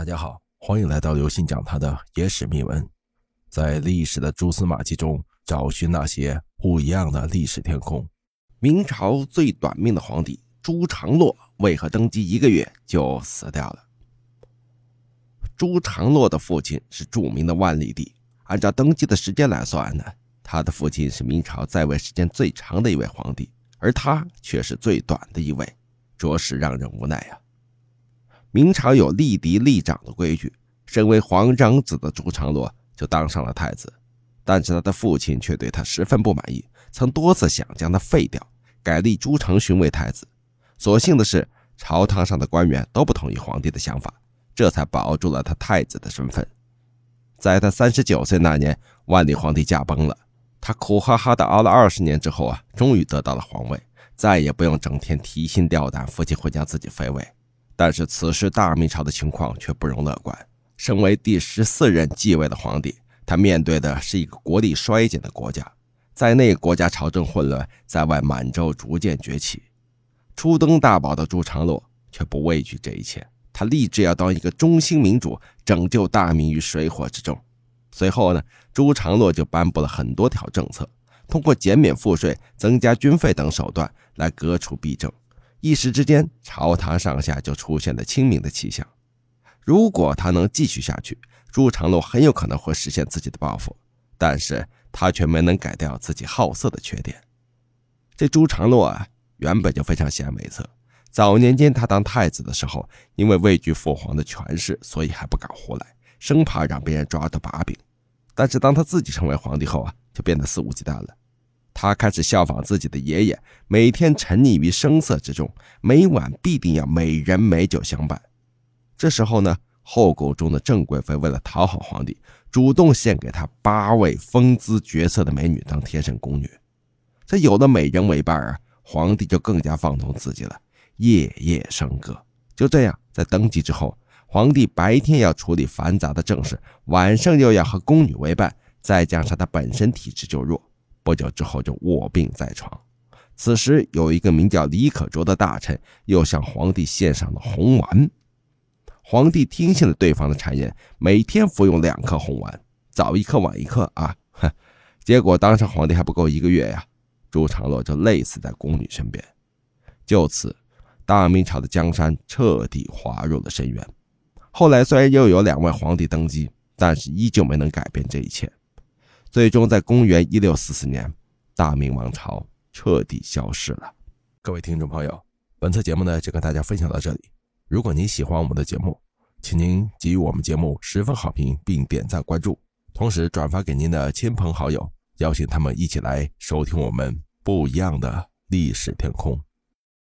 大家好，欢迎来到刘信讲他的野史秘闻，在历史的蛛丝马迹中找寻那些不一样的历史天空。明朝最短命的皇帝朱常洛为何登基一个月就死掉了？朱常洛的父亲是著名的万历帝，按照登基的时间来算呢，他的父亲是明朝在位时间最长的一位皇帝，而他却是最短的一位，着实让人无奈啊。明朝有立嫡立长的规矩，身为皇长子的朱常洛就当上了太子，但是他的父亲却对他十分不满意，曾多次想将他废掉，改立朱常洵为太子。所幸的是，朝堂上的官员都不同意皇帝的想法，这才保住了他太子的身份。在他三十九岁那年，万历皇帝驾崩了，他苦哈哈的熬了二十年之后啊，终于得到了皇位，再也不用整天提心吊胆，父亲会将自己废位。但是此时大明朝的情况却不容乐观。身为第十四任继位的皇帝，他面对的是一个国力衰减的国家，在内国家朝政混乱，在外满洲逐渐崛起。初登大宝的朱常洛却不畏惧这一切，他立志要当一个中兴民主，拯救大明于水火之中。随后呢，朱常洛就颁布了很多条政策，通过减免赋税、增加军费等手段来革除弊政。一时之间，朝堂上下就出现了清明的气象。如果他能继续下去，朱常洛很有可能会实现自己的抱负，但是他却没能改掉自己好色的缺点。这朱常洛啊，原本就非常贤美色。早年间他当太子的时候，因为畏惧父皇的权势，所以还不敢胡来，生怕让别人抓到把柄。但是当他自己成为皇帝后啊，就变得肆无忌惮了。他开始效仿自己的爷爷，每天沉溺于声色之中，每晚必定要美人美酒相伴。这时候呢，后宫中的郑贵妃为了讨好皇帝，主动献给他八位风姿绝色的美女当贴身宫女。这有了美人为伴啊，皇帝就更加放纵自己了，夜夜笙歌。就这样，在登基之后，皇帝白天要处理繁杂的政事，晚上又要和宫女为伴，再加上他本身体质就弱。不久之后就卧病在床。此时有一个名叫李可灼的大臣，又向皇帝献上了红丸。皇帝听信了对方的谗言，每天服用两颗红丸，早一颗晚一颗啊！哼，结果当上皇帝还不够一个月呀，朱常洛就累死在宫女身边。就此，大明朝的江山彻底滑入了深渊。后来虽然又有两位皇帝登基，但是依旧没能改变这一切。最终，在公元一六四四年，大明王朝彻底消失了。各位听众朋友，本次节目呢就跟大家分享到这里。如果您喜欢我们的节目，请您给予我们节目十分好评，并点赞关注，同时转发给您的亲朋好友，邀请他们一起来收听我们不一样的历史天空。